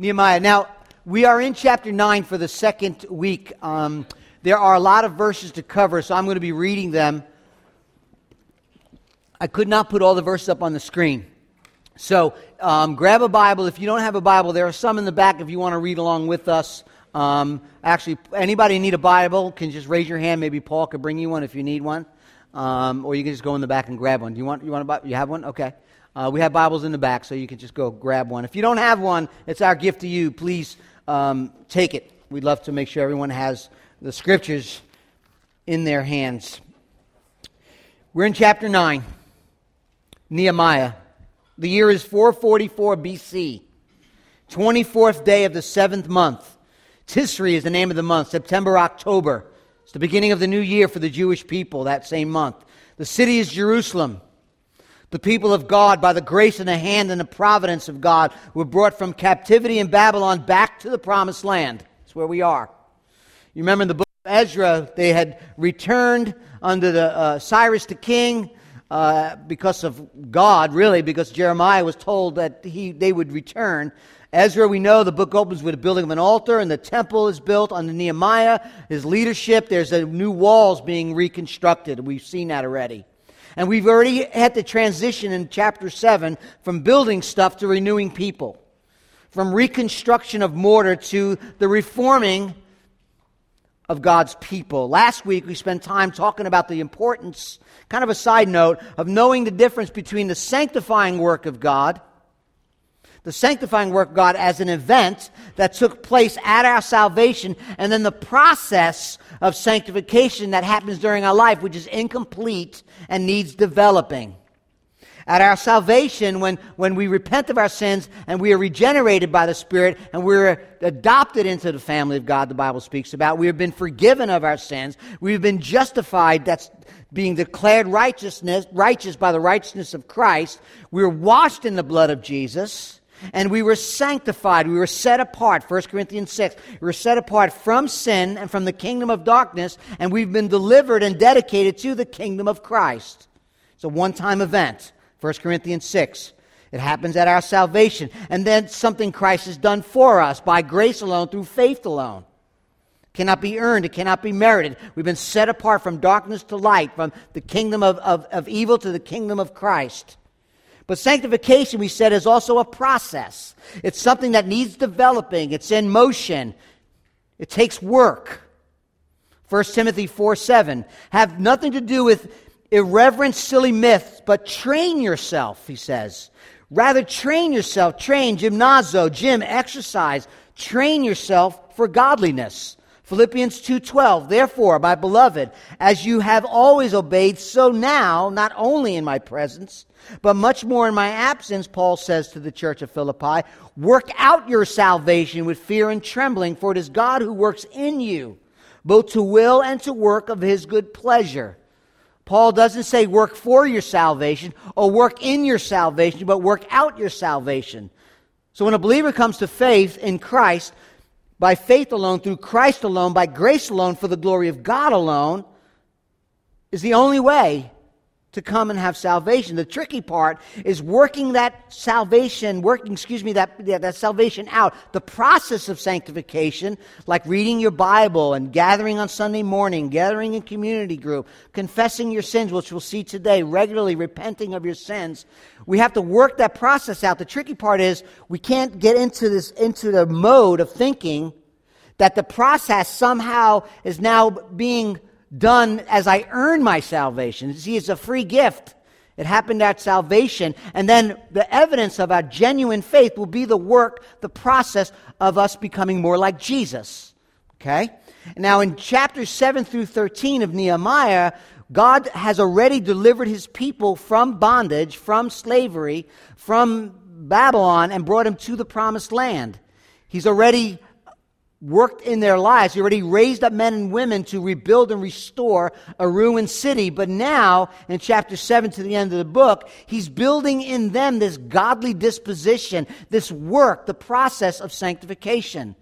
Nehemiah. Now, we are in chapter 9 for the second week. Um, there are a lot of verses to cover, so I'm going to be reading them. I could not put all the verses up on the screen. So um, grab a Bible. If you don't have a Bible, there are some in the back if you want to read along with us. Um, actually, anybody need a Bible can just raise your hand. Maybe Paul could bring you one if you need one, um, or you can just go in the back and grab one. Do you want you want a Bible? You have one? Okay. Uh, we have Bibles in the back, so you can just go grab one. If you don't have one, it's our gift to you. Please um, take it. We'd love to make sure everyone has the scriptures in their hands. We're in chapter 9, Nehemiah. The year is 444 BC, 24th day of the seventh month. Tisri is the name of the month, September, October. It's the beginning of the new year for the Jewish people that same month. The city is Jerusalem. The people of God, by the grace and the hand and the providence of God, were brought from captivity in Babylon back to the promised land. That's where we are. You remember in the book of Ezra, they had returned under the uh, Cyrus the king uh, because of God, really, because Jeremiah was told that he, they would return. Ezra, we know the book opens with the building of an altar, and the temple is built under Nehemiah, his leadership. There's a new walls being reconstructed. We've seen that already. And we've already had the transition in chapter 7 from building stuff to renewing people, from reconstruction of mortar to the reforming of God's people. Last week we spent time talking about the importance, kind of a side note, of knowing the difference between the sanctifying work of God the sanctifying work of God as an event that took place at our salvation, and then the process of sanctification that happens during our life, which is incomplete and needs developing. At our salvation, when, when we repent of our sins and we are regenerated by the Spirit and we're adopted into the family of God, the Bible speaks about, we have been forgiven of our sins. We've been justified, that's being declared righteousness, righteous by the righteousness of Christ. We're washed in the blood of Jesus and we were sanctified. We were set apart. 1 Corinthians 6. We were set apart from sin and from the kingdom of darkness, and we've been delivered and dedicated to the kingdom of Christ. It's a one time event. 1 Corinthians 6. It happens at our salvation. And then something Christ has done for us by grace alone, through faith alone. It cannot be earned, it cannot be merited. We've been set apart from darkness to light, from the kingdom of, of, of evil to the kingdom of Christ. But sanctification, we said, is also a process. It's something that needs developing, it's in motion, it takes work. 1 Timothy 4 7. Have nothing to do with irreverent, silly myths, but train yourself, he says. Rather, train yourself, train, gymnazo, gym, exercise, train yourself for godliness. Philippians 2:12 Therefore my beloved as you have always obeyed so now not only in my presence but much more in my absence, Paul says to the church of Philippi, work out your salvation with fear and trembling, for it is God who works in you, both to will and to work of his good pleasure. Paul doesn't say work for your salvation or work in your salvation, but work out your salvation. So when a believer comes to faith in Christ, by faith alone, through Christ alone, by grace alone, for the glory of God alone, is the only way to come and have salvation. The tricky part is working that salvation, working, excuse me, that, that salvation out. The process of sanctification, like reading your Bible and gathering on Sunday morning, gathering in community group, confessing your sins, which we'll see today, regularly repenting of your sins. We have to work that process out. The tricky part is we can't get into this, into the mode of thinking that the process somehow is now being done as I earn my salvation. See, it's a free gift. It happened at salvation. And then the evidence of our genuine faith will be the work, the process of us becoming more like Jesus. Okay? Now, in chapters 7 through 13 of Nehemiah, God has already delivered his people from bondage, from slavery, from Babylon, and brought them to the promised land. He's already worked in their lives. He already raised up men and women to rebuild and restore a ruined city. But now, in chapter 7 to the end of the book, he's building in them this godly disposition, this work, the process of sanctification.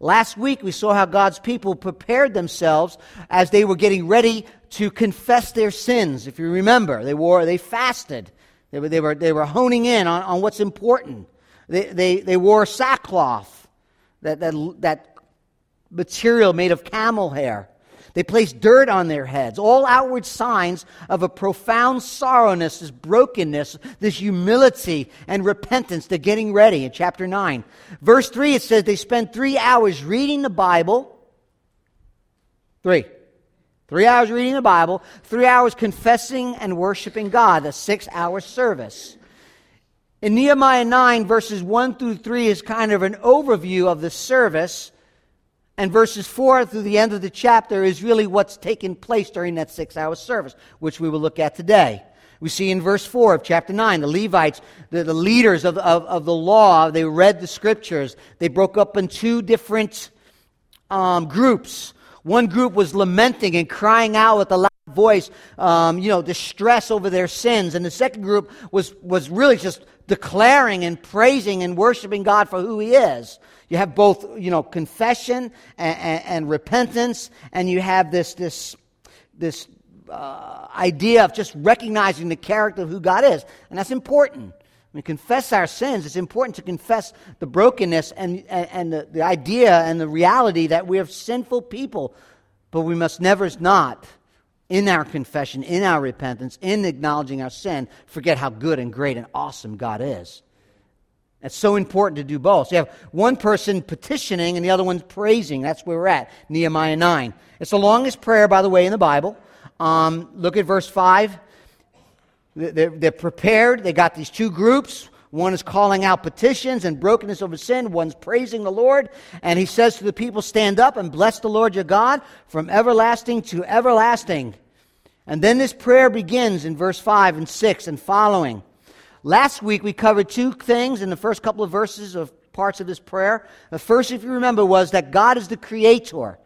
Last week, we saw how God's people prepared themselves as they were getting ready to confess their sins. If you remember, they wore, they fasted. They were, they were, they were honing in on, on what's important. They, they, they wore sackcloth. that, that, that material made of camel hair. They placed dirt on their heads, all outward signs of a profound sorrowness, this brokenness, this humility and repentance. They're getting ready in chapter 9. Verse 3, it says they spent three hours reading the Bible. Three. Three hours reading the Bible, three hours confessing and worshiping God, a six hour service. In Nehemiah 9, verses 1 through 3 is kind of an overview of the service. And verses 4 through the end of the chapter is really what's taken place during that six hour service, which we will look at today. We see in verse 4 of chapter 9, the Levites, the, the leaders of, of, of the law, they read the scriptures. They broke up in two different um, groups. One group was lamenting and crying out with a loud voice, um, you know, distress over their sins. And the second group was, was really just declaring and praising and worshiping God for who He is. You have both, you know, confession and, and, and repentance, and you have this, this, this uh, idea of just recognizing the character of who God is. And that's important. We confess our sins. It's important to confess the brokenness and, and, and the, the idea and the reality that we are sinful people. But we must never not, in our confession, in our repentance, in acknowledging our sin, forget how good and great and awesome God is. It's so important to do both. So you have one person petitioning and the other one praising. That's where we're at. Nehemiah 9. It's the longest prayer, by the way, in the Bible. Um, look at verse 5. They're, they're prepared. They got these two groups. One is calling out petitions and brokenness over sin. One's praising the Lord. And he says to the people, Stand up and bless the Lord your God from everlasting to everlasting. And then this prayer begins in verse 5 and 6 and following. Last week we covered two things in the first couple of verses of parts of this prayer. The first, if you remember, was that God is the creator.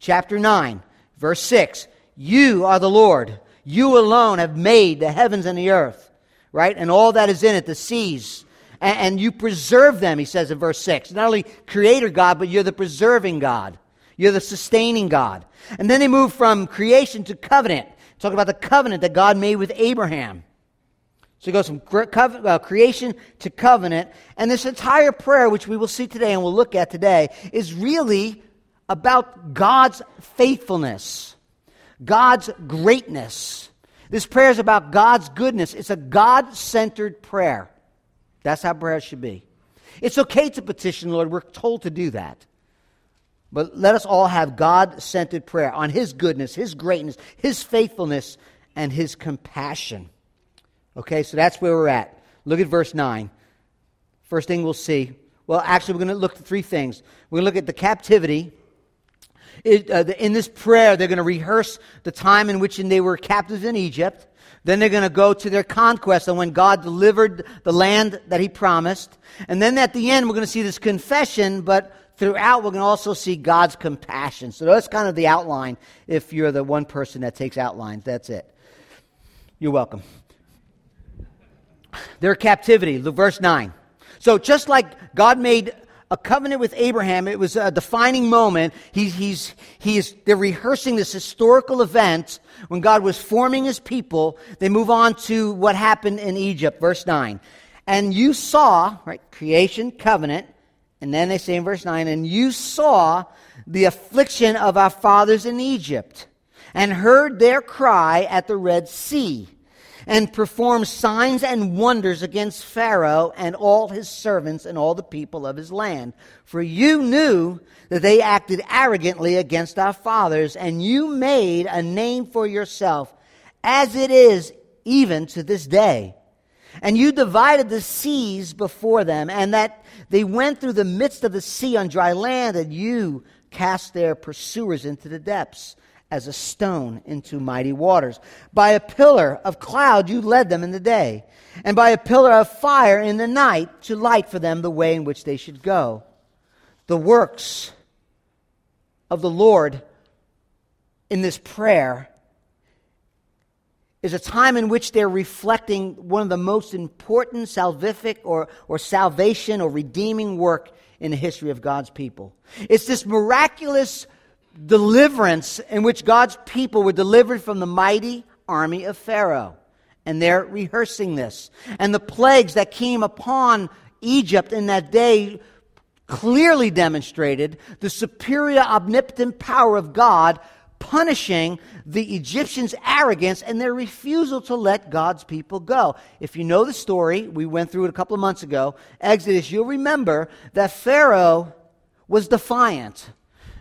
Chapter 9, verse 6. You are the Lord. You alone have made the heavens and the earth, right? And all that is in it, the seas. And, and you preserve them, he says in verse 6. Not only creator God, but you're the preserving God. You're the sustaining God. And then they move from creation to covenant. Talk about the covenant that God made with Abraham. So he goes from uh, creation to covenant. And this entire prayer, which we will see today and we'll look at today, is really about God's faithfulness, God's greatness. This prayer is about God's goodness. It's a God centered prayer. That's how prayer should be. It's okay to petition, Lord. We're told to do that. But let us all have God centered prayer on His goodness, His greatness, His faithfulness, and His compassion. Okay, so that's where we're at. Look at verse 9. First thing we'll see. Well, actually, we're going to look at three things. We're going to look at the captivity. It, uh, the, in this prayer, they're going to rehearse the time in which they were captives in Egypt. Then they're going to go to their conquest and when God delivered the land that He promised. And then at the end, we're going to see this confession, but throughout, we're going to also see God's compassion. So that's kind of the outline if you're the one person that takes outlines. That's it. You're welcome their captivity. Verse 9. So just like God made a covenant with Abraham, it was a defining moment. He's, he's, he's, they're rehearsing this historical event when God was forming his people. They move on to what happened in Egypt, verse 9. And you saw, right, creation, covenant, and then they say in verse 9, and you saw the affliction of our fathers in Egypt, and heard their cry at the Red Sea and performed signs and wonders against Pharaoh and all his servants and all the people of his land. For you knew that they acted arrogantly against our fathers, and you made a name for yourself, as it is even to this day. And you divided the seas before them, and that they went through the midst of the sea on dry land, and you cast their pursuers into the depths as a stone into mighty waters. By a pillar of cloud you led them in the day, and by a pillar of fire in the night to light for them the way in which they should go. The works of the Lord in this prayer is a time in which they're reflecting one of the most important salvific or, or salvation or redeeming work in the history of God's people. It's this miraculous deliverance in which God's people were delivered from the mighty army of Pharaoh. And they're rehearsing this. And the plagues that came upon Egypt in that day clearly demonstrated the superior omnipotent power of God punishing the Egyptians' arrogance and their refusal to let God's people go. If you know the story, we went through it a couple of months ago, Exodus, you'll remember that Pharaoh was defiant.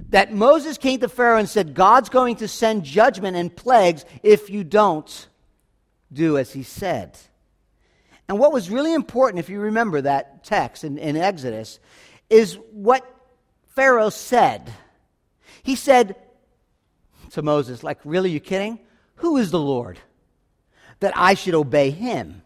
That Moses came to Pharaoh and said, God's going to send judgment and plagues if you don't do as he said. And what was really important, if you remember that text in, in Exodus, is what Pharaoh said. He said to Moses, like, really, you kidding? Who is the Lord that I should obey him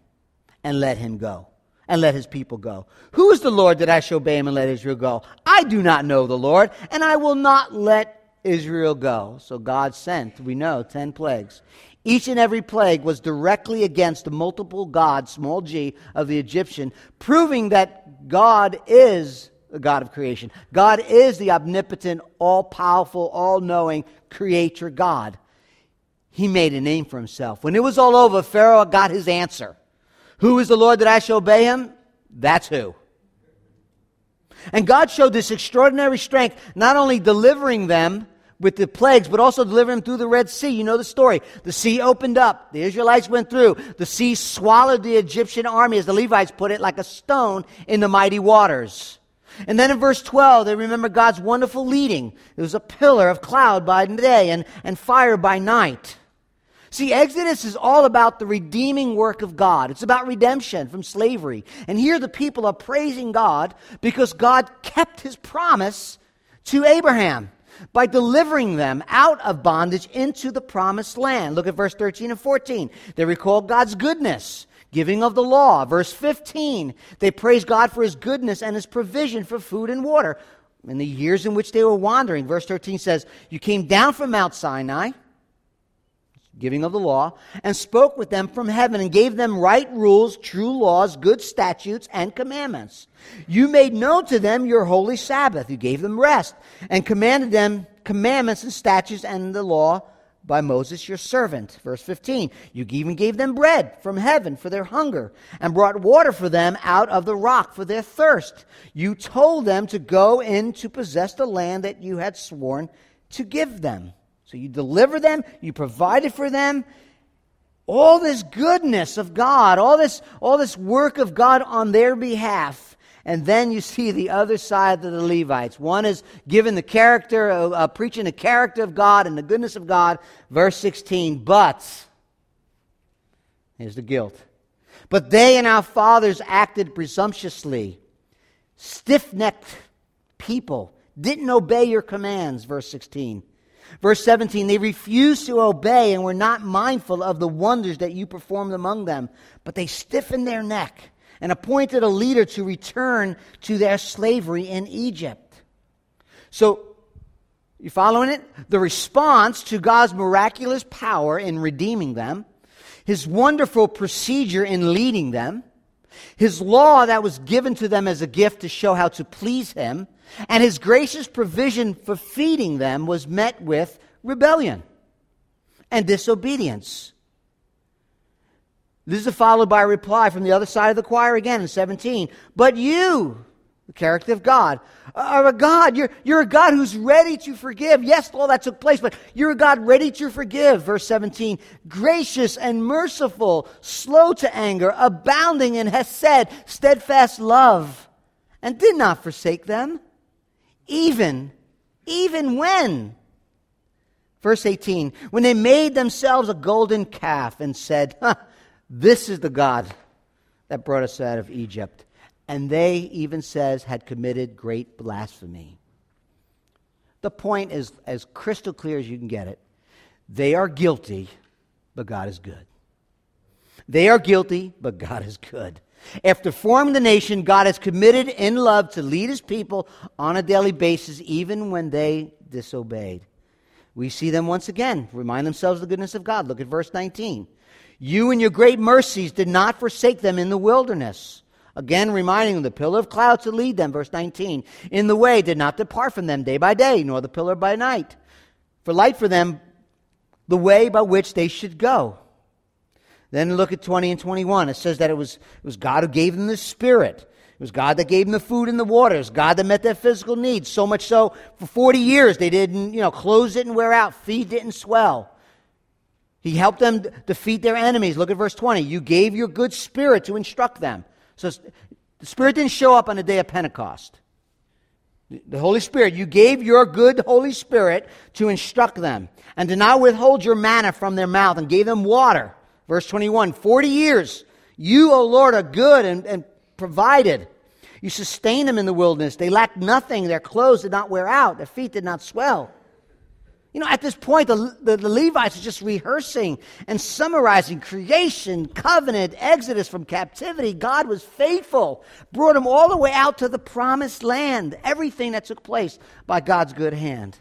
and let him go? And let his people go. Who is the Lord that I should obey him and let Israel go? I do not know the Lord, and I will not let Israel go. So God sent, we know, ten plagues. Each and every plague was directly against the multiple gods, small g, of the Egyptian, proving that God is the God of creation. God is the omnipotent, all powerful, all knowing creator God. He made a name for himself. When it was all over, Pharaoh got his answer. Who is the Lord that I shall obey him? That's who. And God showed this extraordinary strength, not only delivering them with the plagues, but also delivering them through the Red Sea. You know the story. The sea opened up. The Israelites went through. The sea swallowed the Egyptian army, as the Levites put it, like a stone in the mighty waters. And then in verse 12, they remember God's wonderful leading. It was a pillar of cloud by day and, and fire by night. See, Exodus is all about the redeeming work of God. It's about redemption from slavery. And here the people are praising God because God kept his promise to Abraham by delivering them out of bondage into the promised land. Look at verse 13 and 14. They recall God's goodness, giving of the law. Verse 15, they praise God for his goodness and his provision for food and water. In the years in which they were wandering, verse 13 says, You came down from Mount Sinai giving of the law, and spoke with them from heaven and gave them right rules, true laws, good statutes, and commandments. You made known to them your holy Sabbath. You gave them rest and commanded them commandments and statutes and the law by Moses your servant. Verse 15. You even gave them bread from heaven for their hunger and brought water for them out of the rock for their thirst. You told them to go in to possess the land that you had sworn to give them. So you deliver them, you provided for them. All this goodness of God, all this, all this work of God on their behalf. And then you see the other side of the Levites. One is given the character, uh, uh, preaching the character of God and the goodness of God. Verse 16, but, here's the guilt. But they and our fathers acted presumptuously, stiff necked people, didn't obey your commands. Verse 16. Verse 17, they refused to obey and were not mindful of the wonders that you performed among them, but they stiffened their neck and appointed a leader to return to their slavery in Egypt. So, you following it? The response to God's miraculous power in redeeming them, his wonderful procedure in leading them, his law that was given to them as a gift to show how to please him, and his gracious provision for feeding them was met with rebellion and disobedience. This is followed by a reply from the other side of the choir again in 17. But you, the character of God, are a God. You're, you're a God who's ready to forgive. Yes, all that took place, but you're a God ready to forgive. Verse 17. Gracious and merciful, slow to anger, abounding in hesed, steadfast love, and did not forsake them even, even when? Verse 18, when they made themselves a golden calf and said, huh, This is the God that brought us out of Egypt. And they, even says, had committed great blasphemy. The point is as crystal clear as you can get it. They are guilty, but God is good. They are guilty, but God is good. After forming the nation, God has committed in love to lead his people on a daily basis, even when they disobeyed. We see them once again remind themselves of the goodness of God. Look at verse 19. You and your great mercies did not forsake them in the wilderness. Again, reminding them the pillar of cloud to lead them. Verse 19. In the way did not depart from them day by day, nor the pillar by night. For light for them the way by which they should go. Then look at 20 and 21. It says that it was, it was God who gave them the Spirit. It was God that gave them the food and the waters, God that met their physical needs. So much so, for 40 years, they didn't, you know, clothes didn't wear out, feet didn't swell. He helped them defeat their enemies. Look at verse 20. You gave your good spirit to instruct them. So the Spirit didn't show up on the day of Pentecost. The Holy Spirit, you gave your good Holy Spirit to instruct them and did not withhold your manna from their mouth and gave them water. Verse 21 40 years, you, O Lord, are good and, and provided. You sustained them in the wilderness. They lacked nothing. Their clothes did not wear out, their feet did not swell. You know, at this point, the, the, the, Levites are just rehearsing and summarizing creation, covenant, exodus from captivity. God was faithful, brought them all the way out to the promised land, everything that took place by God's good hand.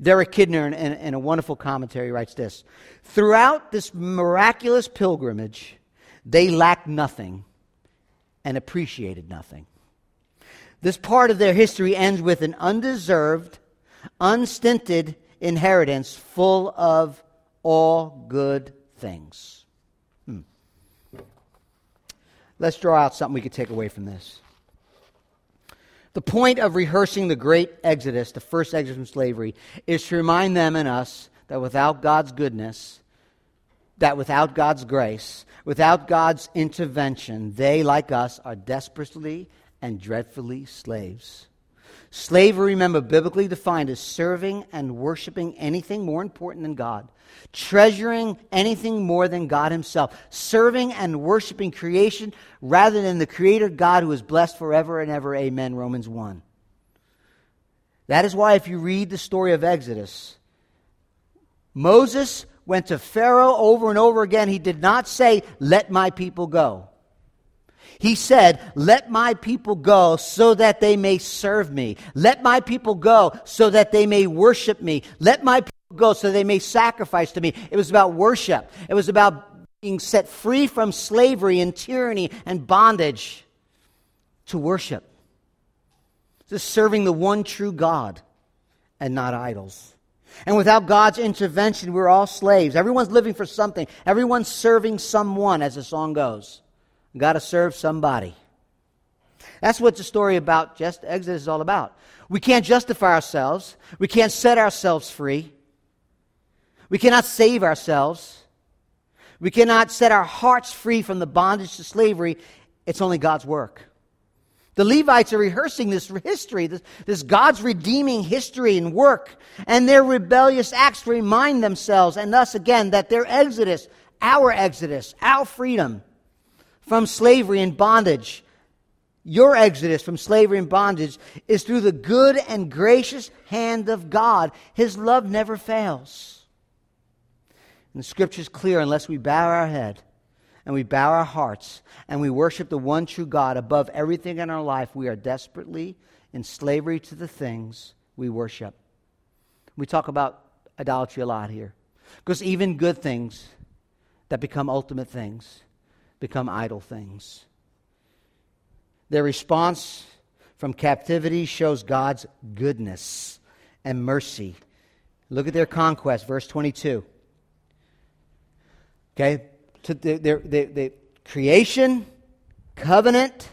Derek Kidner, in, in, in a wonderful commentary, writes this Throughout this miraculous pilgrimage, they lacked nothing and appreciated nothing. This part of their history ends with an undeserved, unstinted inheritance full of all good things. Hmm. Let's draw out something we could take away from this. The point of rehearsing the great exodus, the first exodus from slavery, is to remind them and us that without God's goodness, that without God's grace, without God's intervention, they, like us, are desperately and dreadfully slaves. Slavery, remember, biblically defined as serving and worshiping anything more important than God, treasuring anything more than God Himself, serving and worshiping creation rather than the Creator God who is blessed forever and ever. Amen. Romans 1. That is why, if you read the story of Exodus, Moses went to Pharaoh over and over again. He did not say, Let my people go. He said, Let my people go so that they may serve me. Let my people go so that they may worship me. Let my people go so they may sacrifice to me. It was about worship, it was about being set free from slavery and tyranny and bondage to worship. Just serving the one true God and not idols. And without God's intervention, we're all slaves. Everyone's living for something. Everyone's serving someone, as the song goes. Got to serve somebody. That's what the story about just Exodus is all about. We can't justify ourselves. We can't set ourselves free. We cannot save ourselves. We cannot set our hearts free from the bondage to slavery. It's only God's work. The Levites are rehearsing this history, this, this, God's redeeming history and work, and their rebellious acts remind themselves and us again that their exodus, our exodus, our freedom, from slavery and bondage. Your exodus from slavery and bondage is through the good and gracious hand of God. His love never fails. And the scripture is clear unless we bow our head and we bow our hearts and we worship the one true God above everything in our life, we are desperately in slavery to the things we worship. We talk about idolatry a lot here because even good things that become ultimate things become idol things. Their response from captivity shows God's goodness and mercy. Look at their conquest, verse 22. Okay? To the, their, creation, covenant,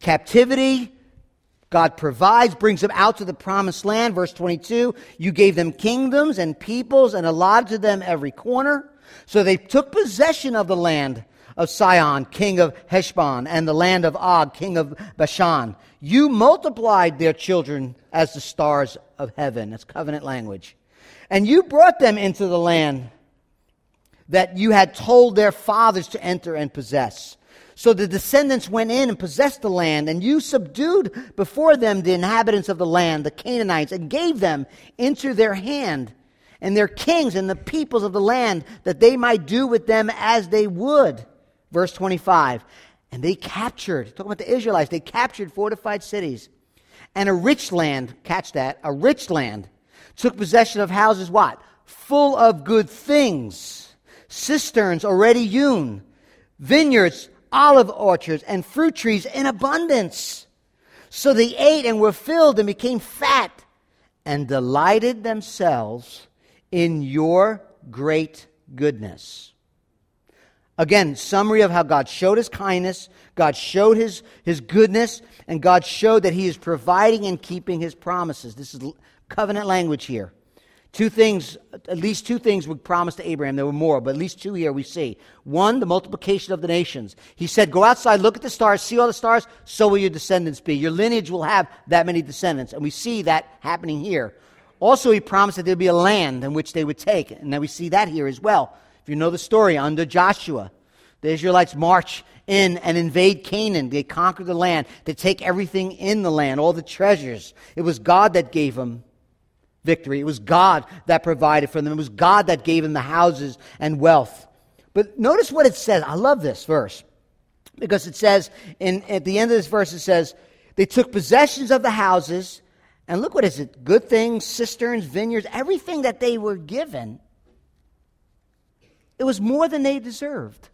captivity, God provides, brings them out to the promised land. Verse 22 You gave them kingdoms and peoples and allotted to them every corner. So they took possession of the land of Sihon, king of Heshbon, and the land of Og, king of Bashan. You multiplied their children as the stars of heaven. That's covenant language. And you brought them into the land that you had told their fathers to enter and possess. So the descendants went in and possessed the land, and you subdued before them the inhabitants of the land, the Canaanites, and gave them into their hand and their kings and the peoples of the land, that they might do with them as they would. Verse 25. And they captured, talking about the Israelites, they captured fortified cities and a rich land, catch that, a rich land, took possession of houses, what? Full of good things, cisterns already hewn, vineyards, olive orchards, and fruit trees in abundance. So they ate and were filled and became fat and delighted themselves in your great goodness. Again, summary of how God showed his kindness, God showed his, his goodness, and God showed that he is providing and keeping his promises. This is covenant language here. Two things, at least two things were promised to Abraham. There were more, but at least two here we see. One, the multiplication of the nations. He said, Go outside, look at the stars, see all the stars, so will your descendants be. Your lineage will have that many descendants. And we see that happening here. Also, he promised that there'd be a land in which they would take. And now we see that here as well. If you know the story, under Joshua, the Israelites march in and invade Canaan. They conquer the land. They take everything in the land, all the treasures. It was God that gave them victory. It was God that provided for them. It was God that gave them the houses and wealth. But notice what it says. I love this verse because it says, in, at the end of this verse, it says, they took possessions of the houses, and look what is it? Good things, cisterns, vineyards, everything that they were given. It was more than they deserved.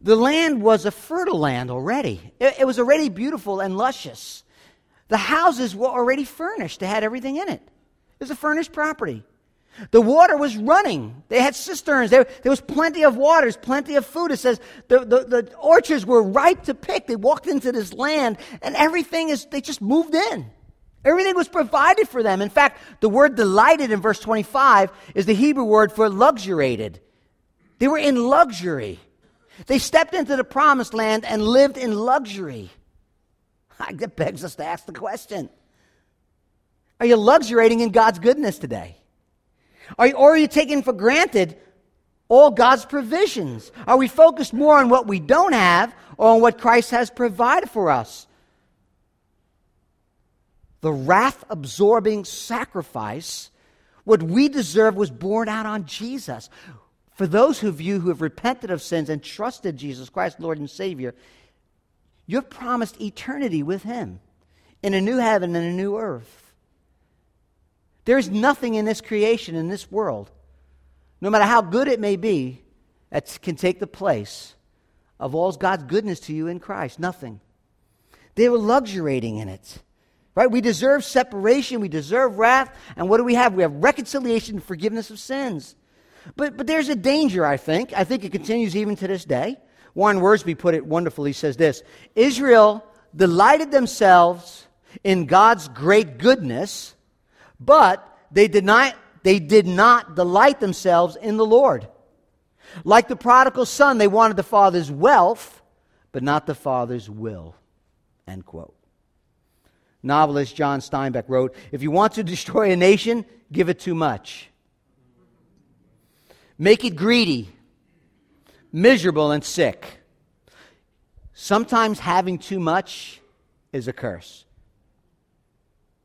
The land was a fertile land already. It, it was already beautiful and luscious. The houses were already furnished, they had everything in it. It was a furnished property. The water was running. They had cisterns. There, there was plenty of waters, plenty of food. It says the, the, the orchards were ripe to pick. They walked into this land, and everything is, they just moved in. Everything was provided for them. In fact, the word delighted in verse 25 is the Hebrew word for luxuriated. They were in luxury. They stepped into the promised land and lived in luxury. That begs us to ask the question Are you luxuriating in God's goodness today? Are you, or are you taking for granted all God's provisions? Are we focused more on what we don't have or on what Christ has provided for us? The wrath absorbing sacrifice, what we deserve, was borne out on Jesus. For those of you who have repented of sins and trusted Jesus Christ, Lord and Savior, you're promised eternity with Him in a new heaven and a new earth. There is nothing in this creation, in this world, no matter how good it may be, that can take the place of all God's goodness to you in Christ. Nothing. They were luxuriating in it. Right? We deserve separation, we deserve wrath, and what do we have? We have reconciliation and forgiveness of sins. But, but there's a danger, I think. I think it continues even to this day. Warren Wiersbe put it wonderfully. He says this Israel delighted themselves in God's great goodness, but they did not, they did not delight themselves in the Lord. Like the prodigal son, they wanted the father's wealth, but not the father's will. End quote. Novelist John Steinbeck wrote If you want to destroy a nation, give it too much. Make it greedy miserable and sick. Sometimes having too much is a curse.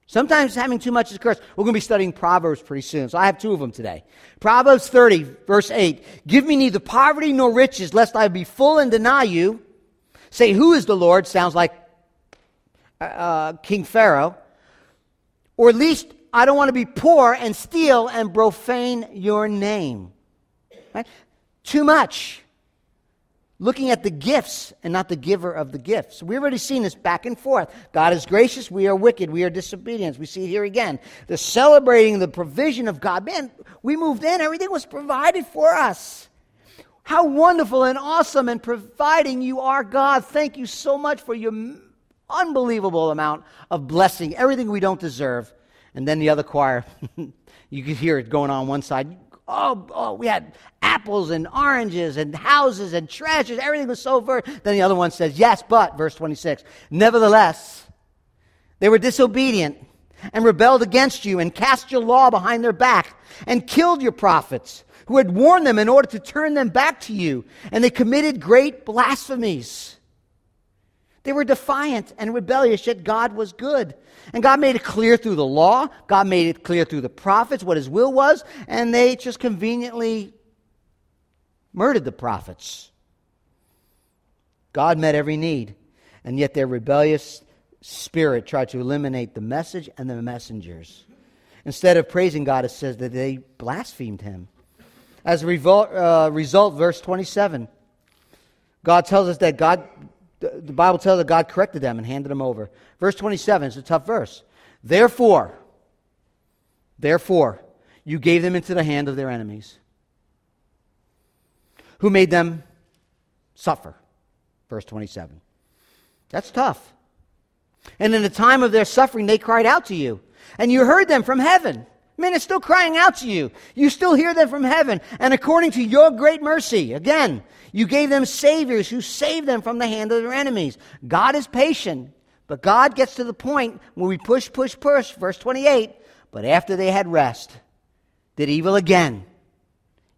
Sometimes having too much is a curse. We're going to be studying Proverbs pretty soon, so I have two of them today. Proverbs 30, verse 8 Give me neither poverty nor riches, lest I be full and deny you. Say, Who is the Lord? Sounds like uh, uh King Pharaoh. Or at least I don't want to be poor and steal and profane your name. Right? Too much looking at the gifts and not the giver of the gifts. We've already seen this back and forth. God is gracious, we are wicked, we are disobedient. We see it here again. The celebrating the provision of God. Man, we moved in, everything was provided for us. How wonderful and awesome and providing you are, God. Thank you so much for your unbelievable amount of blessing, everything we don't deserve. And then the other choir, you could hear it going on one side. Oh, oh, we had apples and oranges and houses and treasures. Everything was so ver. Then the other one says, Yes, but, verse 26, nevertheless, they were disobedient and rebelled against you and cast your law behind their back and killed your prophets who had warned them in order to turn them back to you. And they committed great blasphemies. They were defiant and rebellious, yet God was good. And God made it clear through the law, God made it clear through the prophets what His will was, and they just conveniently murdered the prophets. God met every need, and yet their rebellious spirit tried to eliminate the message and the messengers. Instead of praising God, it says that they blasphemed Him. As a uh, result verse 27, God tells us that God the Bible tells that God corrected them and handed them over. Verse 27 is a tough verse. Therefore, therefore, you gave them into the hand of their enemies. who made them suffer. Verse 27. That's tough. And in the time of their suffering, they cried out to you, and you heard them from heaven. Men are still crying out to you. You still hear them from heaven. And according to your great mercy, again, you gave them saviors who saved them from the hand of their enemies. God is patient, but God gets to the point where we push, push, push. Verse 28 But after they had rest, did evil again.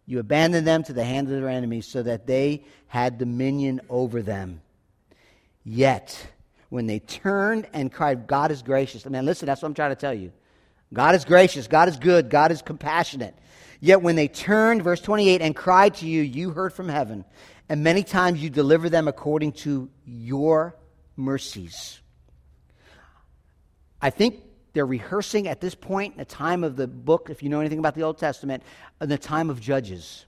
You abandoned them to the hand of their enemies so that they had dominion over them. Yet, when they turned and cried, God is gracious. I mean, listen, that's what I'm trying to tell you. God is gracious, God is good, God is compassionate. Yet when they turned, verse 28, and cried to you, you heard from heaven, and many times you deliver them according to your mercies. I think they're rehearsing at this point in the time of the book, if you know anything about the Old Testament, in the time of Judges.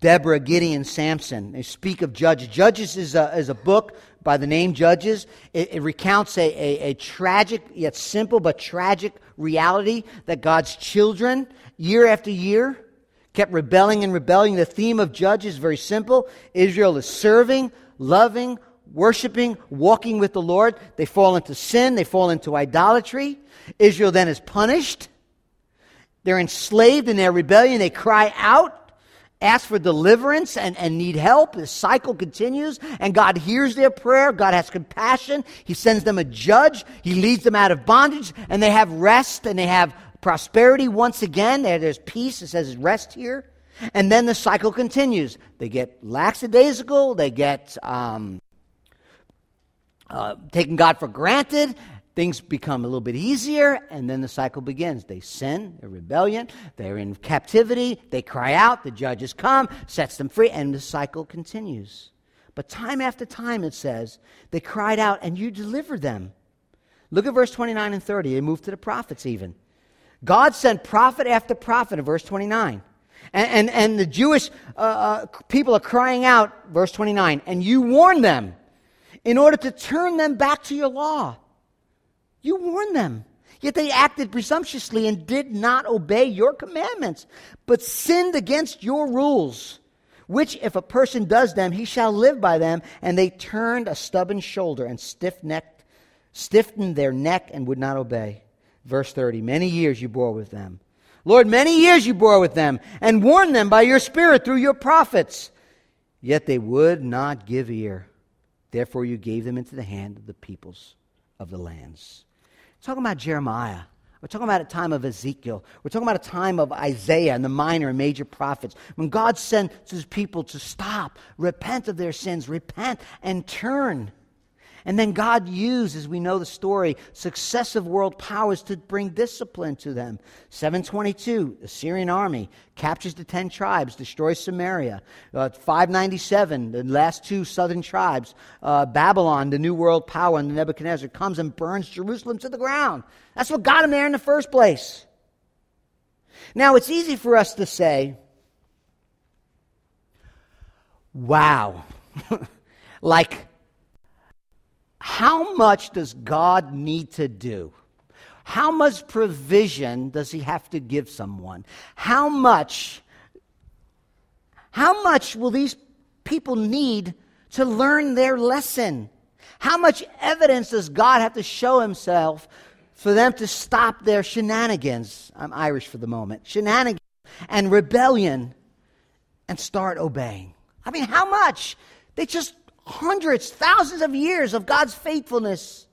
Deborah, Gideon, Samson. They speak of Judges. Judges is a, is a book by the name Judges. It, it recounts a, a, a, tragic, yet simple but tragic reality that God's children, year after year, kept rebelling and rebelling. The theme of Judges is very simple Israel is serving, loving, worshiping, walking with the Lord. They fall into sin, they fall into idolatry. Israel then is punished. They're enslaved in their rebellion. They cry out ask for deliverance and, and need help. The cycle continues, and God hears their prayer. God has compassion. He sends them a judge. He leads them out of bondage, and they have rest and they have prosperity once again. There, there's peace. It says rest here. And then the cycle continues. They get lackadaisical, they get um, uh, taking God for granted, things become a little bit easier, and then the cycle begins. They sin, they're rebellion, they're in captivity, they cry out, the judges come, sets them free, and the cycle continues. But time after time, it says, they cried out, and you delivered them. Look at verse 29 and 30. They moved to the prophets even. God sent prophet after prophet in verse 29. And, and, and the Jewish uh, uh, people are crying out, verse 29, and you warn them in order to turn them back to your law. You warned them. Yet they acted presumptuously and did not obey your commandments, but sinned against your rules, which if a person does them, he shall live by them. And they turned a stubborn shoulder and stiff necked, stiffened their neck and would not obey. Verse 30 Many years you bore with them. Lord, many years you bore with them and warned them by your Spirit through your prophets. Yet they would not give ear. Therefore you gave them into the hand of the peoples of the lands talking about Jeremiah. We're talking about a time of Ezekiel. We're talking about a time of Isaiah and the minor and major prophets. When God sent his people to stop, repent of their sins, repent and turn and then God used, as we know the story, successive world powers to bring discipline to them. 722, the Syrian army captures the 10 tribes, destroys Samaria. Uh, 597, the last two southern tribes, uh, Babylon, the new world power, and Nebuchadnezzar comes and burns Jerusalem to the ground. That's what got him there in the first place. Now, it's easy for us to say, wow, like how much does God need to do? How much provision does he have to give someone? How much how much will these people need to learn their lesson? How much evidence does God have to show himself for them to stop their shenanigans? I'm Irish for the moment. Shenanigans and rebellion and start obeying. I mean, how much? They just hundreds, thousands of years of God's faithfulness.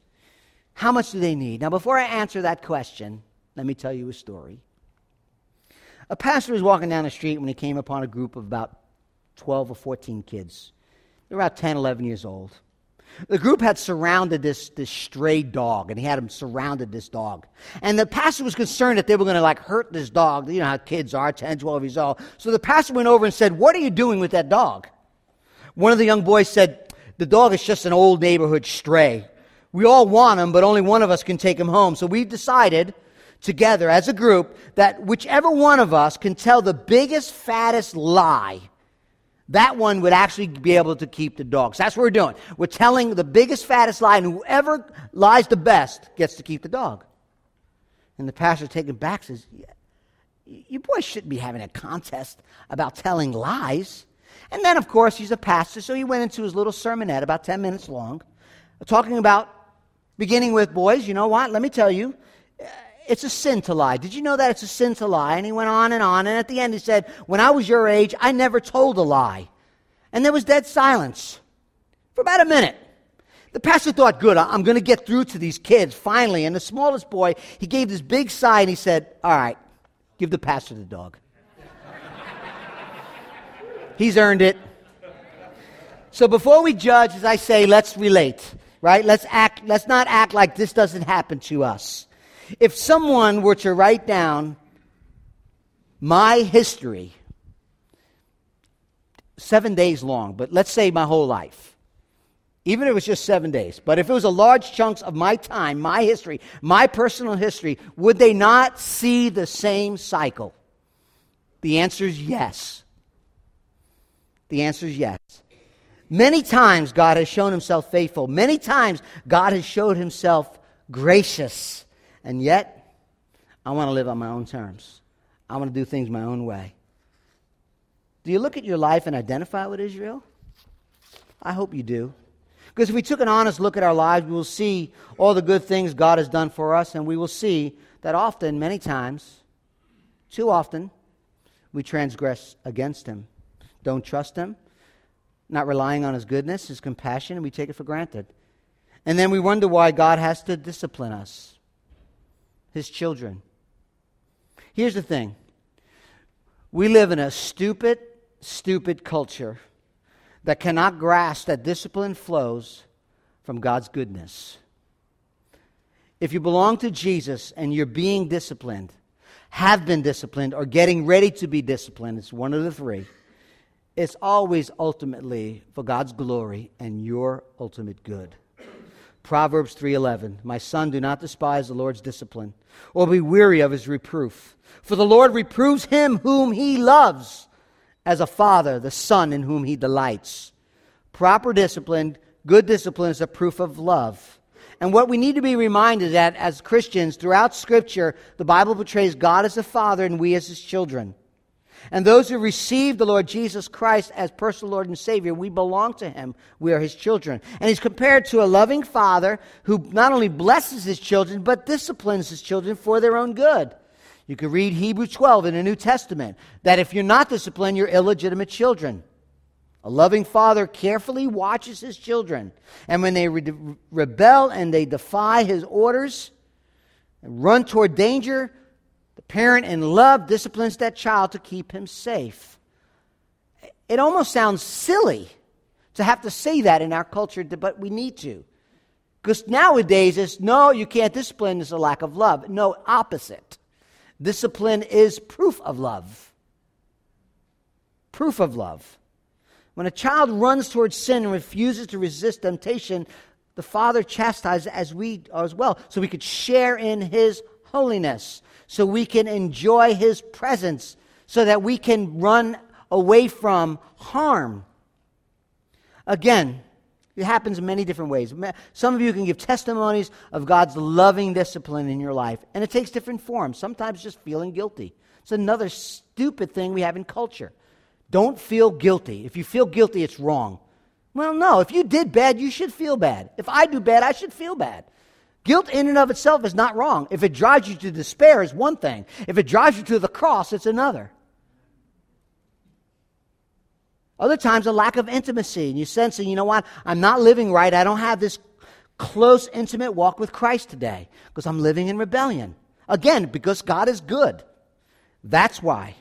How much do they need? Now, before I answer that question, let me tell you a story. A pastor was walking down the street when he came upon a group of about 12 or 14 kids. They were about 10, 11 years old. The group had surrounded this, this stray dog, and he had them surrounded this dog. And the pastor was concerned that they were going to like hurt this dog. You know how kids are, 10, 12 years old. So the pastor went over and said, What are you doing with that dog? One of the young boys said, The dog is just an old neighborhood stray. We all want him, but only one of us can take him home. So we've decided together as a group that whichever one of us can tell the biggest, fattest lie, that one would actually be able to keep the dog. That's what we're doing. We're telling the biggest, fattest lie, and whoever lies the best gets to keep the dog. And the pastor taken back says, You boys shouldn't be having a contest about telling lies. And then, of course, he's a pastor, so he went into his little sermonette, about 10 minutes long, talking about beginning with, boys, you know what? Let me tell you, uh, it's a sin to lie. Did you know that it's a sin to lie? And he went on and on. And at the end, he said, When I was your age, I never told a lie. And there was dead silence for about a minute. The pastor thought, Good, I'm going to get through to these kids finally. And the smallest boy, he gave this big sigh and he said, All right, give the pastor the dog. He's earned it. So before we judge, as I say, let's relate, right? Let's act, let's not act like this doesn't happen to us. If someone were to write down my history, seven days long, but let's say my whole life, even if it was just seven days, but if it was a large chunks of my time, my history, my personal history, would they not see the same cycle? The answer is yes. The answer is yes. Many times God has shown himself faithful. Many times God has showed himself gracious. And yet, I want to live on my own terms. I want to do things my own way. Do you look at your life and identify with Israel? I hope you do. Because if we took an honest look at our lives, we will see all the good things God has done for us, and we will see that often, many times, too often, we transgress against Him. Don't trust Him, not relying on His goodness, His compassion, and we take it for granted. And then we wonder why God has to discipline us his children. Here's the thing we live in a stupid, stupid culture that cannot grasp that discipline flows from God's goodness. If you belong to Jesus and you're being disciplined, have been disciplined, or getting ready to be disciplined, it's one of the three, it's always ultimately for God's glory and your ultimate good. Proverbs 3:11 My son do not despise the Lord's discipline or be weary of his reproof. For the Lord reproves him whom he loves as a father the son in whom he delights. Proper discipline good discipline is a proof of love. And what we need to be reminded that as Christians throughout scripture the Bible portrays God as a father and we as his children and those who receive the Lord Jesus Christ as personal Lord and Savior, we belong to Him. We are His children. And He's compared to a loving Father who not only blesses His children, but disciplines His children for their own good. You can read Hebrews 12 in the New Testament that if you're not disciplined, you're illegitimate children. A loving father carefully watches his children. And when they re- rebel and they defy his orders and run toward danger, parent in love disciplines that child to keep him safe. It almost sounds silly to have to say that in our culture, but we need to. Because nowadays it's no, you can't discipline, it's a lack of love. No, opposite. Discipline is proof of love. Proof of love. When a child runs towards sin and refuses to resist temptation, the father chastises as we as well, so we could share in his holiness so we can enjoy His presence, so that we can run away from harm. Again, it happens in many different ways. Some of you can give testimonies of God's loving discipline in your life, and it takes different forms. Sometimes just feeling guilty. It's another stupid thing we have in culture. Don't feel guilty. If you feel guilty, it's wrong. Well, no. If you did bad, you should feel bad. If I do bad, I should feel bad. Guilt in and of itself is not wrong. If it drives you to despair, is one thing. If it drives you to the cross, it's another. Other times, a lack of intimacy, and you sensing, you know what, I'm not living right. I don't have this close, intimate walk with Christ today because I'm living in rebellion. Again, because God is good. That's why.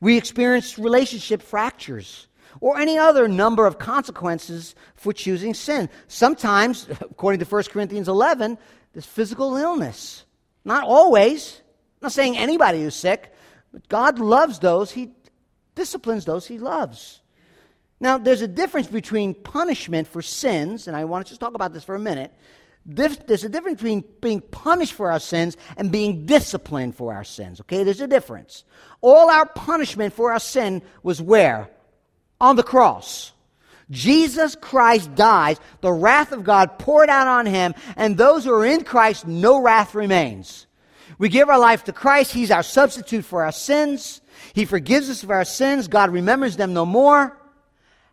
We experience relationship fractures or any other number of consequences for choosing sin. Sometimes, according to 1 Corinthians 11, there's physical illness. Not always. I'm not saying anybody who's sick, but God loves those, He disciplines those He loves. Now, there's a difference between punishment for sins, and I want to just talk about this for a minute. There's a difference between being punished for our sins and being disciplined for our sins, okay? There's a difference. All our punishment for our sin was where? on the cross. Jesus Christ dies, the wrath of God poured out on him, and those who are in Christ, no wrath remains. We give our life to Christ, He's our substitute for our sins. He forgives us of our sins, God remembers them no more.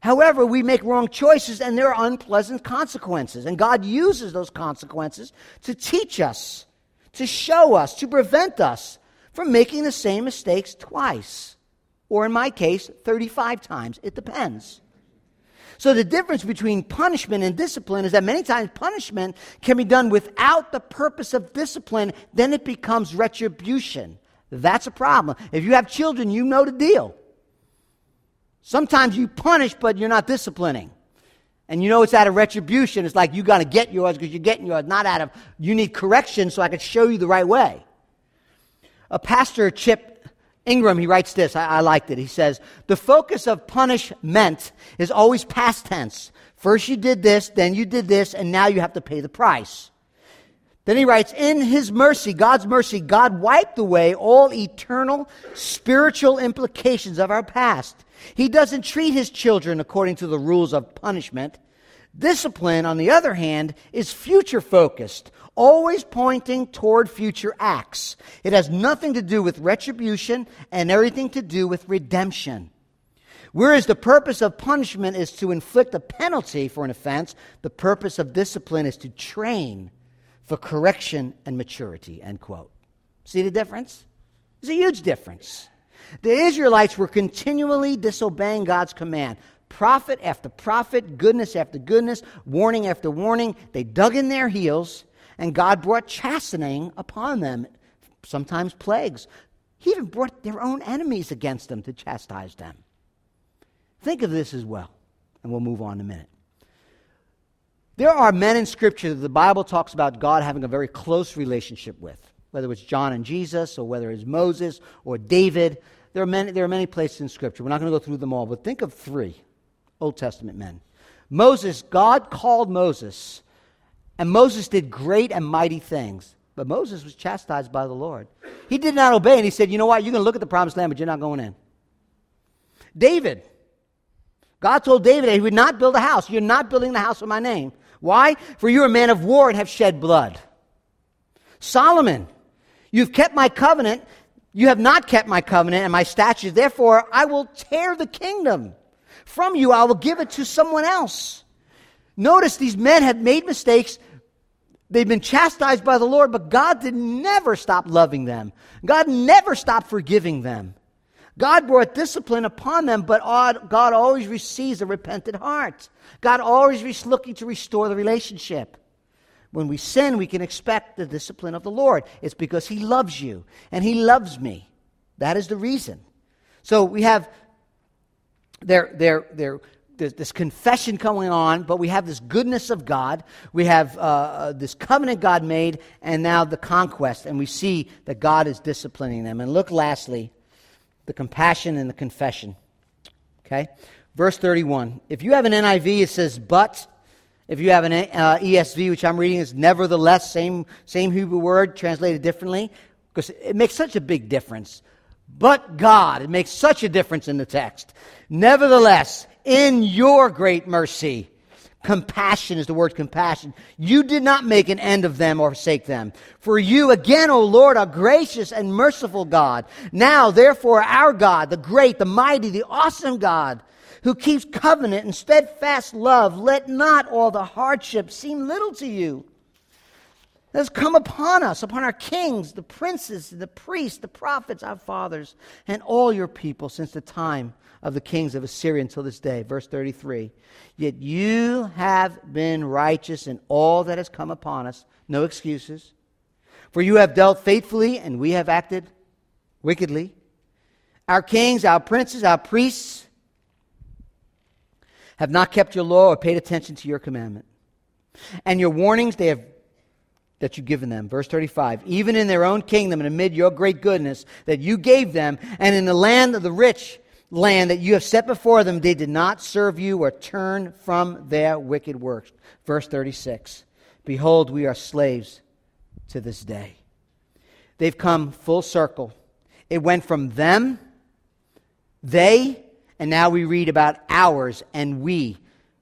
However, we make wrong choices and there are unpleasant consequences. And God uses those consequences to teach us, to show us, to prevent us from making the same mistakes twice. Or in my case, 35 times. It depends. So the difference between punishment and discipline is that many times punishment can be done without the purpose of discipline, then it becomes retribution. That's a problem. If you have children, you know the deal. Sometimes you punish, but you're not disciplining. And you know it's out of retribution. It's like you got to get yours because you're getting yours, not out of you need correction so I can show you the right way. A pastor, Chip Ingram, he writes this. I, I liked it. He says, The focus of punishment is always past tense. First you did this, then you did this, and now you have to pay the price. Then he writes, In his mercy, God's mercy, God wiped away all eternal spiritual implications of our past. He doesn't treat his children according to the rules of punishment. Discipline, on the other hand, is future focused, always pointing toward future acts. It has nothing to do with retribution and everything to do with redemption. Whereas the purpose of punishment is to inflict a penalty for an offense, the purpose of discipline is to train for correction and maturity. End quote. See the difference? There's a huge difference. The Israelites were continually disobeying God's command. Prophet after prophet, goodness after goodness, warning after warning. They dug in their heels, and God brought chastening upon them, sometimes plagues. He even brought their own enemies against them to chastise them. Think of this as well, and we'll move on in a minute. There are men in Scripture that the Bible talks about God having a very close relationship with, whether it's John and Jesus, or whether it's Moses or David. There are many, there are many places in Scripture. We're not going to go through them all, but think of three Old Testament men. Moses, God called Moses, and Moses did great and mighty things. But Moses was chastised by the Lord. He did not obey, and he said, You know what? You're going to look at the promised land, but you're not going in. David, God told David that he would not build a house. You're not building the house of my name. Why? For you're a man of war and have shed blood. Solomon, you've kept my covenant you have not kept my covenant and my statutes. Therefore, I will tear the kingdom from you. I will give it to someone else. Notice these men had made mistakes. They've been chastised by the Lord, but God did never stop loving them. God never stopped forgiving them. God brought discipline upon them, but God always receives a repentant heart. God always is looking to restore the relationship. When we sin, we can expect the discipline of the Lord. It's because He loves you and He loves me. That is the reason. So we have there, there, there, there's this confession going on, but we have this goodness of God. We have uh, uh, this covenant God made, and now the conquest, and we see that God is disciplining them. And look, lastly, the compassion and the confession. Okay? Verse 31. If you have an NIV, it says, but if you have an uh, ESV, which I'm reading, is nevertheless, same, same Hebrew word translated differently, because it makes such a big difference. But God, it makes such a difference in the text. Nevertheless, in your great mercy, compassion is the word compassion. You did not make an end of them or forsake them. For you again, O Lord, are gracious and merciful God. Now, therefore, our God, the great, the mighty, the awesome God, who keeps covenant and steadfast love, let not all the hardship seem little to you. That has come upon us, upon our kings, the princes, the priests, the prophets, our fathers, and all your people since the time of the kings of Assyria until this day. Verse 33 Yet you have been righteous in all that has come upon us. No excuses. For you have dealt faithfully, and we have acted wickedly. Our kings, our princes, our priests, have not kept your law or paid attention to your commandment. And your warnings they have that you've given them. Verse 35. Even in their own kingdom and amid your great goodness that you gave them, and in the land of the rich land that you have set before them, they did not serve you or turn from their wicked works. Verse 36. Behold, we are slaves to this day. They've come full circle. It went from them, they, and now we read about ours and we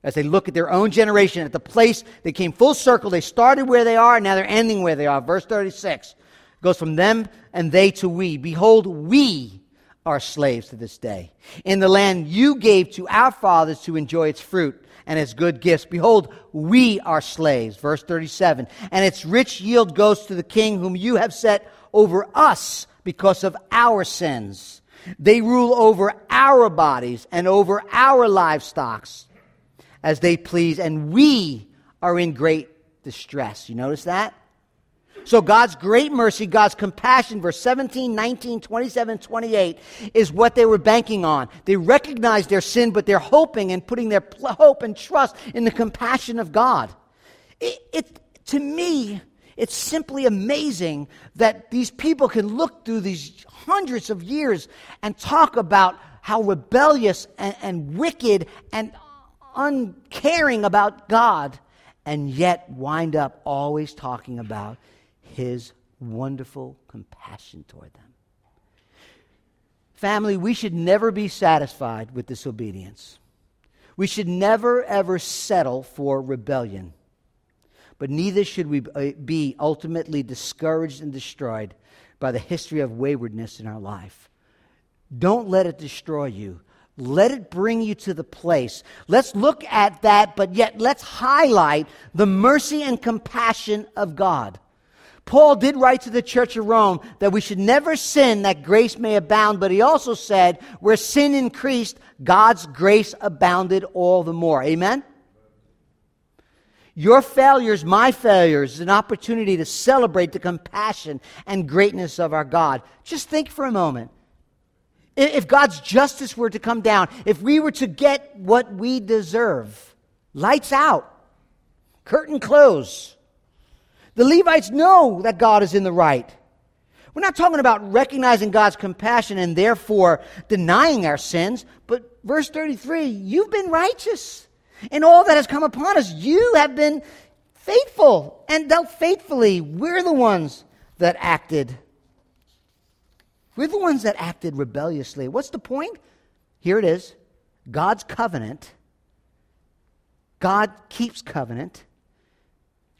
as they look at their own generation, at the place they came full circle. They started where they are, now they're ending where they are. Verse 36 goes from them and they to we. Behold, we are slaves to this day. In the land you gave to our fathers to enjoy its fruit and its good gifts. Behold, we are slaves. Verse 37. And its rich yield goes to the king whom you have set over us because of our sins. They rule over our bodies and over our livestock as they please, and we are in great distress. You notice that? So God's great mercy, God's compassion, verse 17, 19, 27, 28, is what they were banking on. They recognized their sin, but they're hoping and putting their hope and trust in the compassion of God. It, it, to me, it's simply amazing that these people can look through these hundreds of years and talk about how rebellious and, and wicked and uncaring about God, and yet wind up always talking about his wonderful compassion toward them. Family, we should never be satisfied with disobedience. We should never, ever settle for rebellion. But neither should we uh, be ultimately discouraged and destroyed by the history of waywardness in our life. Don't let it destroy you. Let it bring you to the place. Let's look at that, but yet let's highlight the mercy and compassion of God. Paul did write to the church of Rome that we should never sin that grace may abound, but he also said, where sin increased, God's grace abounded all the more. Amen? Your failures, my failures, is an opportunity to celebrate the compassion and greatness of our God. Just think for a moment. If God's justice were to come down, if we were to get what we deserve, lights out, curtain close. The Levites know that God is in the right. We're not talking about recognizing God's compassion and therefore denying our sins, but verse 33 you've been righteous. In all that has come upon us, you have been faithful and dealt faithfully. We're the ones that acted we're the ones that acted rebelliously. What's the point? Here it is God's covenant. God keeps covenant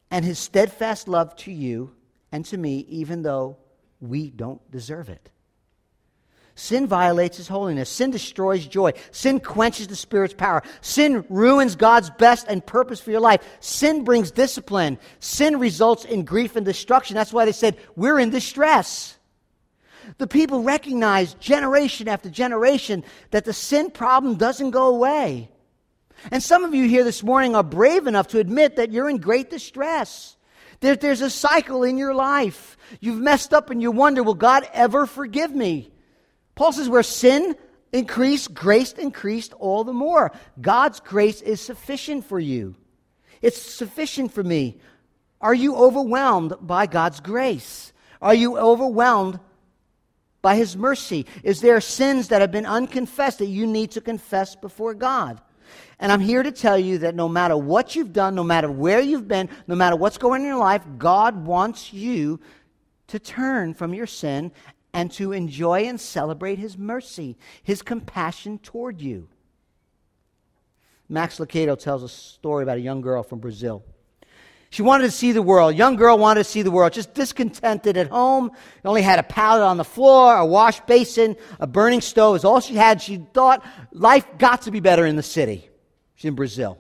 and his steadfast love to you and to me, even though we don't deserve it. Sin violates his holiness. Sin destroys joy. Sin quenches the Spirit's power. Sin ruins God's best and purpose for your life. Sin brings discipline. Sin results in grief and destruction. That's why they said, We're in distress. The people recognize generation after generation that the sin problem doesn't go away. And some of you here this morning are brave enough to admit that you're in great distress. There, there's a cycle in your life. You've messed up and you wonder, will God ever forgive me? Paul says, where sin increased, grace increased all the more. God's grace is sufficient for you. It's sufficient for me. Are you overwhelmed by God's grace? Are you overwhelmed by His mercy? Is there sins that have been unconfessed that you need to confess before God? And I'm here to tell you that no matter what you've done, no matter where you've been, no matter what's going on in your life, God wants you to turn from your sin and to enjoy and celebrate His mercy, His compassion toward you. Max Lucado tells a story about a young girl from Brazil. She wanted to see the world. Young girl wanted to see the world. Just discontented at home. Only had a pallet on the floor, a wash basin, a burning stove. Is all she had. She thought life got to be better in the city. She's in Brazil.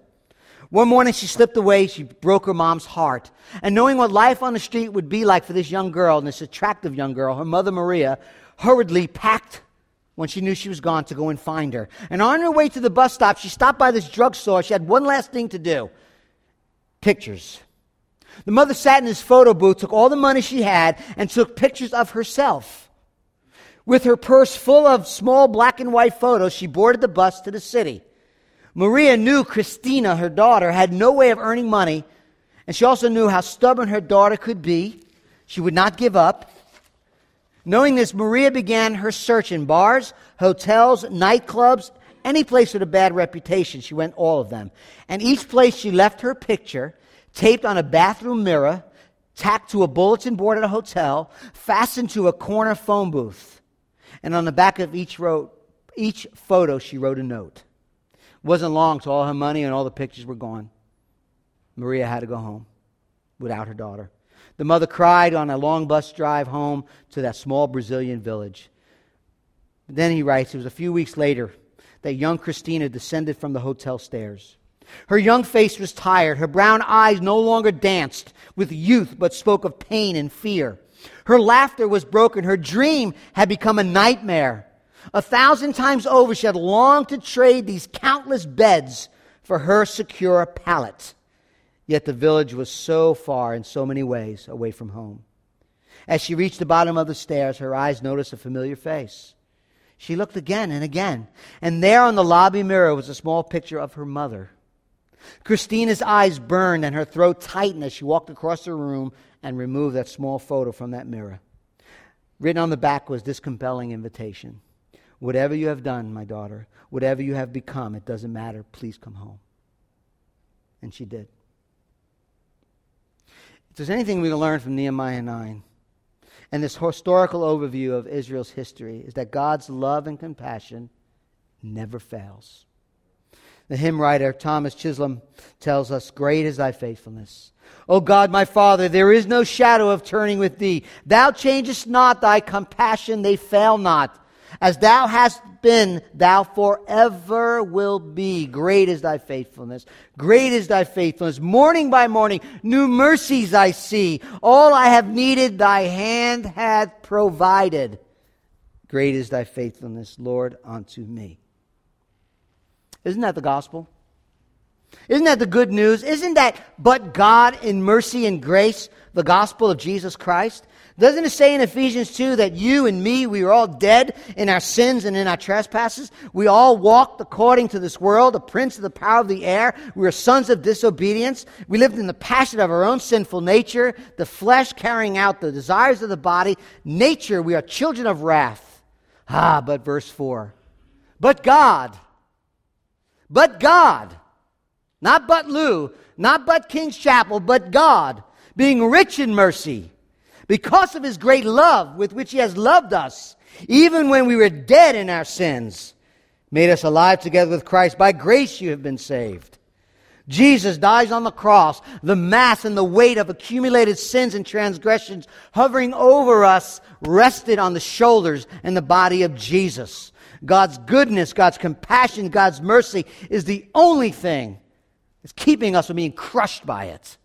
One morning she slipped away. She broke her mom's heart. And knowing what life on the street would be like for this young girl, and this attractive young girl, her mother Maria hurriedly packed when she knew she was gone to go and find her. And on her way to the bus stop, she stopped by this drugstore. She had one last thing to do pictures. The mother sat in his photo booth, took all the money she had, and took pictures of herself. With her purse full of small black and white photos, she boarded the bus to the city. Maria knew Christina, her daughter, had no way of earning money, and she also knew how stubborn her daughter could be. She would not give up. Knowing this, Maria began her search in bars, hotels, nightclubs, any place with a bad reputation. She went all of them. And each place she left her picture taped on a bathroom mirror, tacked to a bulletin board at a hotel, fastened to a corner phone booth. And on the back of each, wrote, each photo, she wrote a note. It wasn't long till all her money and all the pictures were gone. Maria had to go home without her daughter. The mother cried on a long bus drive home to that small Brazilian village. Then he writes, it was a few weeks later that young Christina descended from the hotel stairs. Her young face was tired. Her brown eyes no longer danced with youth, but spoke of pain and fear. Her laughter was broken. Her dream had become a nightmare. A thousand times over, she had longed to trade these countless beds for her secure pallet. Yet the village was so far in so many ways away from home. As she reached the bottom of the stairs, her eyes noticed a familiar face. She looked again and again, and there on the lobby mirror was a small picture of her mother. Christina's eyes burned and her throat tightened as she walked across the room and removed that small photo from that mirror. Written on the back was this compelling invitation Whatever you have done, my daughter, whatever you have become, it doesn't matter. Please come home. And she did. If there's anything we can learn from Nehemiah 9 and this historical overview of Israel's history, is that God's love and compassion never fails. The hymn writer Thomas Chisholm tells us, Great is thy faithfulness. O God, my Father, there is no shadow of turning with thee. Thou changest not thy compassion, they fail not. As thou hast been, thou forever will be. Great is thy faithfulness. Great is thy faithfulness. Morning by morning, new mercies I see. All I have needed, thy hand hath provided. Great is thy faithfulness, Lord, unto me. Isn't that the gospel? Isn't that the good news? Isn't that but God in mercy and grace, the gospel of Jesus Christ? Doesn't it say in Ephesians 2 that you and me, we are all dead in our sins and in our trespasses? We all walked according to this world, the prince of the power of the air. We were sons of disobedience. We lived in the passion of our own sinful nature, the flesh carrying out the desires of the body. Nature, we are children of wrath. Ah, but verse 4. But God, but God, not but Lou, not but King's Chapel, but God, being rich in mercy, because of his great love with which he has loved us, even when we were dead in our sins, made us alive together with Christ. By grace you have been saved. Jesus dies on the cross, the mass and the weight of accumulated sins and transgressions hovering over us rested on the shoulders and the body of Jesus. God's goodness, God's compassion, God's mercy is the only thing that's keeping us from being crushed by it.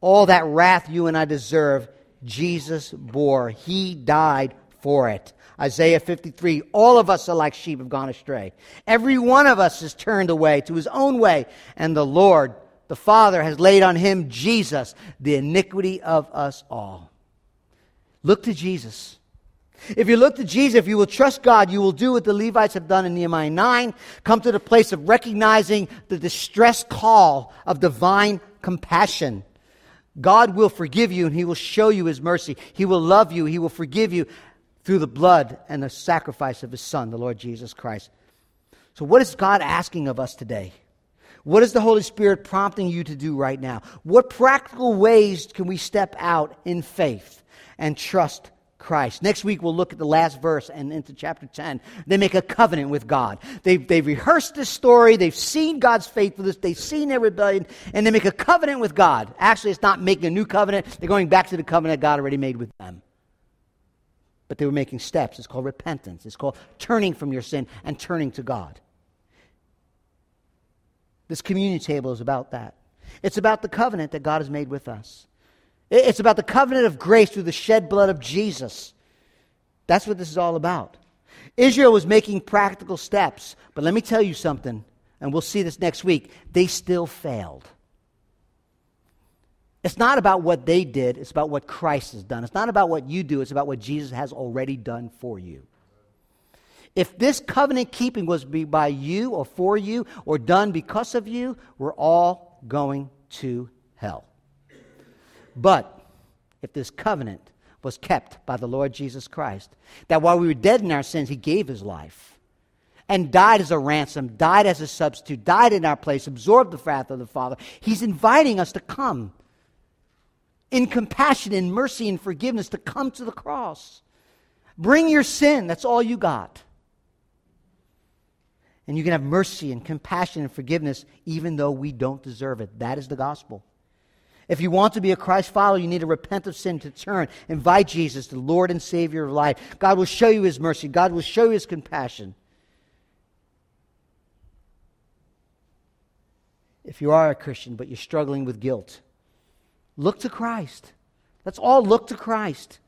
All that wrath you and I deserve Jesus bore. He died for it. Isaiah 53 All of us are like sheep have gone astray. Every one of us is turned away to his own way, and the Lord, the Father, has laid on him, Jesus, the iniquity of us all. Look to Jesus. If you look to Jesus, if you will trust God, you will do what the Levites have done in Nehemiah 9. Come to the place of recognizing the distress call of divine compassion. God will forgive you and He will show you His mercy. He will love you. He will forgive you through the blood and the sacrifice of His Son, the Lord Jesus Christ. So, what is God asking of us today? What is the Holy Spirit prompting you to do right now? What practical ways can we step out in faith and trust Christ. Next week, we'll look at the last verse and into chapter 10. They make a covenant with God. They've, they've rehearsed this story. They've seen God's faithfulness. They've seen their rebellion. And they make a covenant with God. Actually, it's not making a new covenant. They're going back to the covenant God already made with them. But they were making steps. It's called repentance. It's called turning from your sin and turning to God. This communion table is about that. It's about the covenant that God has made with us. It's about the covenant of grace through the shed blood of Jesus. That's what this is all about. Israel was making practical steps, but let me tell you something, and we'll see this next week. They still failed. It's not about what they did, it's about what Christ has done. It's not about what you do, it's about what Jesus has already done for you. If this covenant keeping was be by you or for you or done because of you, we're all going to hell. But if this covenant was kept by the Lord Jesus Christ, that while we were dead in our sins, He gave His life and died as a ransom, died as a substitute, died in our place, absorbed the wrath of the Father, He's inviting us to come in compassion, in mercy, and forgiveness, to come to the cross. Bring your sin, that's all you got. And you can have mercy and compassion and forgiveness even though we don't deserve it. That is the gospel. If you want to be a Christ follower, you need to repent of sin, to turn. Invite Jesus, the Lord and Savior of life. God will show you his mercy, God will show you his compassion. If you are a Christian, but you're struggling with guilt, look to Christ. Let's all look to Christ.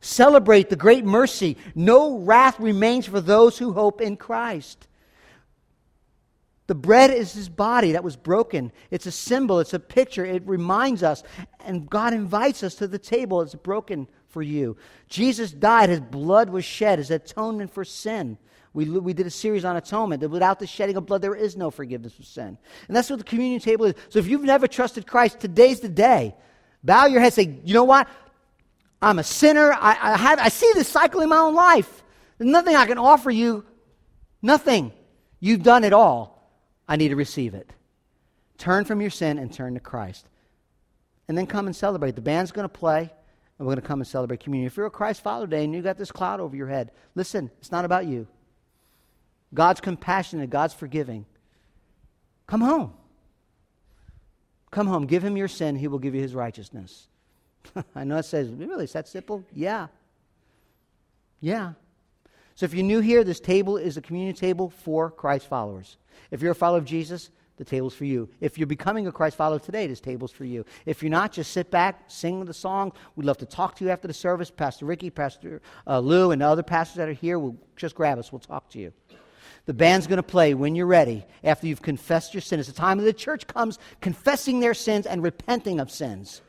Celebrate the great mercy. No wrath remains for those who hope in Christ. The bread is his body that was broken. It's a symbol, it's a picture, it reminds us. And God invites us to the table. It's broken for you. Jesus died, his blood was shed as atonement for sin. We, we did a series on atonement that without the shedding of blood, there is no forgiveness of sin. And that's what the communion table is. So if you've never trusted Christ, today's the day. Bow your head, say, you know what? I'm a sinner. I, I, have, I see this cycle in my own life. There's nothing I can offer you. Nothing. You've done it all. I need to receive it. Turn from your sin and turn to Christ. And then come and celebrate. The band's going to play, and we're going to come and celebrate communion. If you're a Christ follower today and you got this cloud over your head, listen, it's not about you. God's compassionate, God's forgiving. Come home. Come home. Give him your sin, he will give you his righteousness. I know it says, really, is that simple? Yeah. Yeah. So if you're new here, this table is a communion table for Christ followers. If you're a follower of Jesus, the table's for you. If you're becoming a Christ follower today, this table's for you. If you're not, just sit back, sing the song. We'd love to talk to you after the service. Pastor Ricky, Pastor uh, Lou, and the other pastors that are here will just grab us. We'll talk to you. The band's going to play when you're ready after you've confessed your sin. It's the time that the church comes confessing their sins and repenting of sins.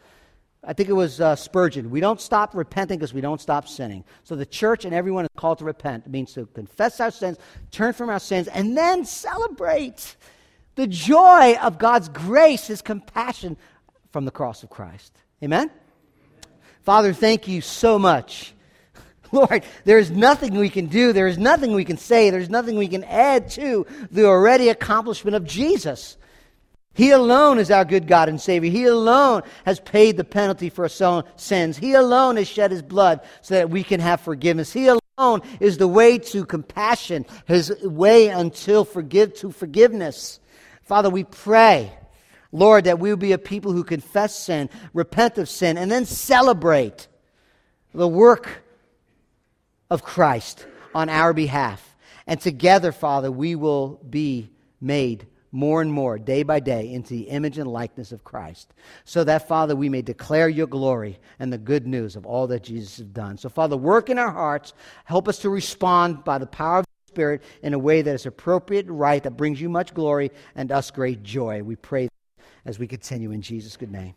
I think it was uh, Spurgeon. We don't stop repenting because we don't stop sinning. So the church and everyone is called to repent. It means to confess our sins, turn from our sins, and then celebrate the joy of God's grace, His compassion from the cross of Christ. Amen? Father, thank you so much. Lord, there is nothing we can do, there is nothing we can say, there's nothing we can add to the already accomplishment of Jesus. He alone is our good God and Savior. He alone has paid the penalty for our sins. He alone has shed his blood so that we can have forgiveness. He alone is the way to compassion, his way until forgive to forgiveness. Father, we pray, Lord, that we will be a people who confess sin, repent of sin, and then celebrate the work of Christ on our behalf. And together, Father, we will be made more and more, day by day, into the image and likeness of Christ. So that, Father, we may declare your glory and the good news of all that Jesus has done. So, Father, work in our hearts. Help us to respond by the power of the Spirit in a way that is appropriate right, that brings you much glory and us great joy. We pray as we continue in Jesus' good name.